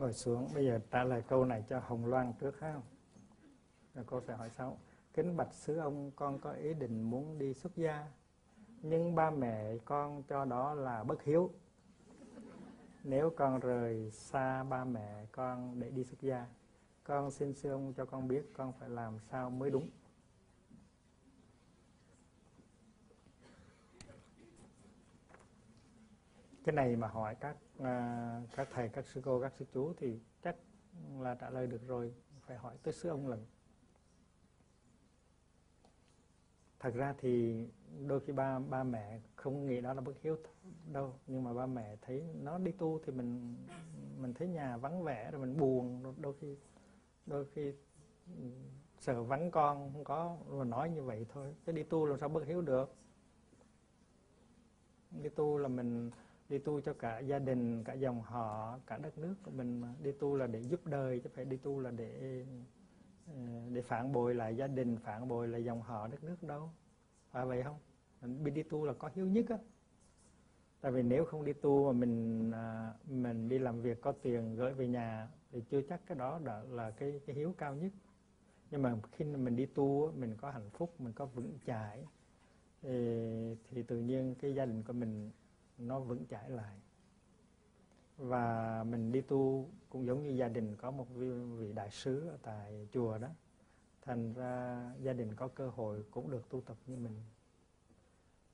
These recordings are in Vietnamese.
ngồi xuống, bây giờ trả lời câu này cho hồng loan trước ha. Rồi cô sẽ hỏi sau. Kính bạch sứ ông, con có ý định muốn đi xuất gia, nhưng ba mẹ con cho đó là bất hiếu. Nếu con rời xa ba mẹ con để đi xuất gia, con xin sư ông cho con biết con phải làm sao mới đúng. Cái này mà hỏi các à, các thầy các sư cô các sư chú thì chắc là trả lời được rồi phải hỏi tới sư ông lần. Thật ra thì đôi khi ba ba mẹ không nghĩ đó là bất hiếu đâu nhưng mà ba mẹ thấy nó đi tu thì mình mình thấy nhà vắng vẻ rồi mình buồn đôi khi đôi khi ừ, sợ vắng con không có mà nói như vậy thôi. Cái đi tu làm sao bất hiếu được? Đi tu là mình đi tu cho cả gia đình cả dòng họ cả đất nước của mình mà. Đi tu là để giúp đời chứ phải đi tu là để ờ, để phản bội lại gia đình phản bội lại dòng họ đất nước đâu. Phải vậy không? Mình đi tu là có hiếu nhất á. Tại vì nếu không đi tu mà mình à, mình đi làm việc có tiền gửi về nhà thì chưa chắc cái đó đã là cái cái hiếu cao nhất. Nhưng mà khi mình đi tu mình có hạnh phúc mình có vững chãi thì, thì tự nhiên cái gia đình của mình nó vững chãi lại. Và mình đi tu cũng giống như gia đình có một vị, vị đại sứ ở tại chùa đó. Thành ra gia đình có cơ hội cũng được tu tập như mình.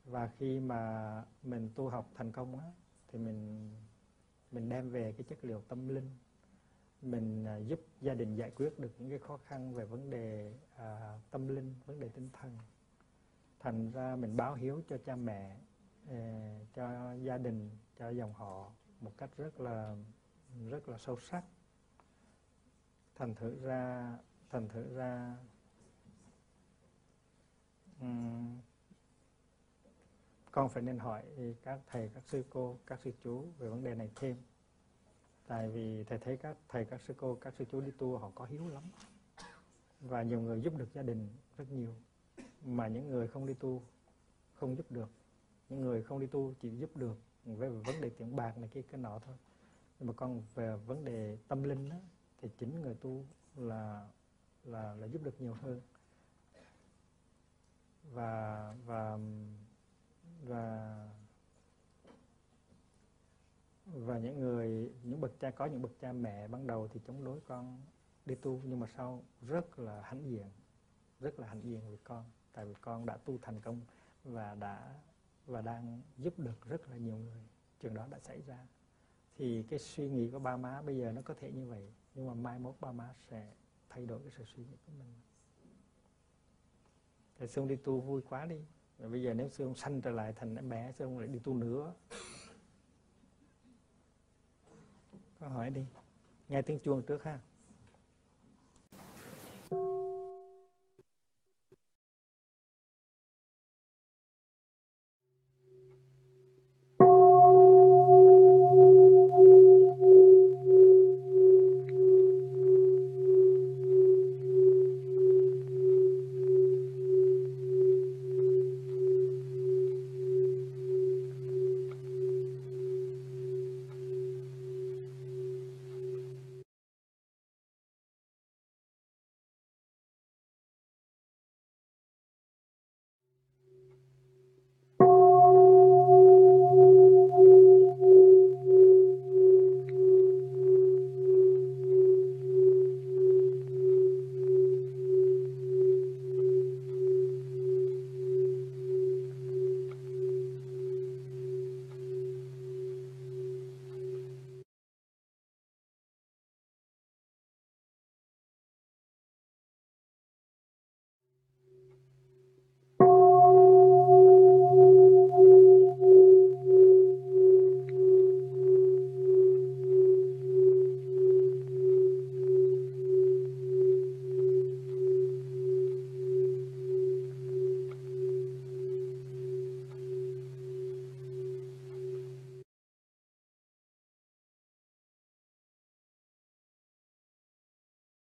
Và khi mà mình tu học thành công á thì mình mình đem về cái chất liệu tâm linh. Mình à, giúp gia đình giải quyết được những cái khó khăn về vấn đề à, tâm linh vấn đề tinh thần. Thành ra mình báo hiếu cho cha mẹ Ờ, cho gia đình cho dòng họ một cách rất là rất là sâu sắc. Thành thử ra thành thử ra um, con phải nên hỏi các thầy các sư cô các sư chú về vấn đề này thêm. Tại vì thầy thấy các thầy các sư cô các sư chú đi tu họ có hiếu lắm và nhiều người giúp được gia đình rất nhiều. Mà những người không đi tu không giúp được những người không đi tu chỉ giúp được về vấn đề tiền bạc này kia cái nọ thôi. Nhưng mà còn về vấn đề tâm linh đó, thì chính người tu là là là giúp được nhiều hơn. Và và và và những người những bậc cha có những bậc cha mẹ ban đầu thì chống đối con đi tu nhưng mà sau rất là hãnh diện rất là hãnh diện vì con. Tại vì con đã tu thành công và đã và đang giúp được rất là nhiều người. Trường đó đã xảy ra. Thì cái suy nghĩ của ba má bây giờ nó có thể như vậy, nhưng mà mai mốt ba má sẽ thay đổi cái sự suy nghĩ của mình. Thì Sương đi tu vui quá đi. Và bây giờ nếu Sương sanh trở lại thành em bé, Sương lại đi tu nữa. Có hỏi đi. Nghe tiếng chuông trước ha.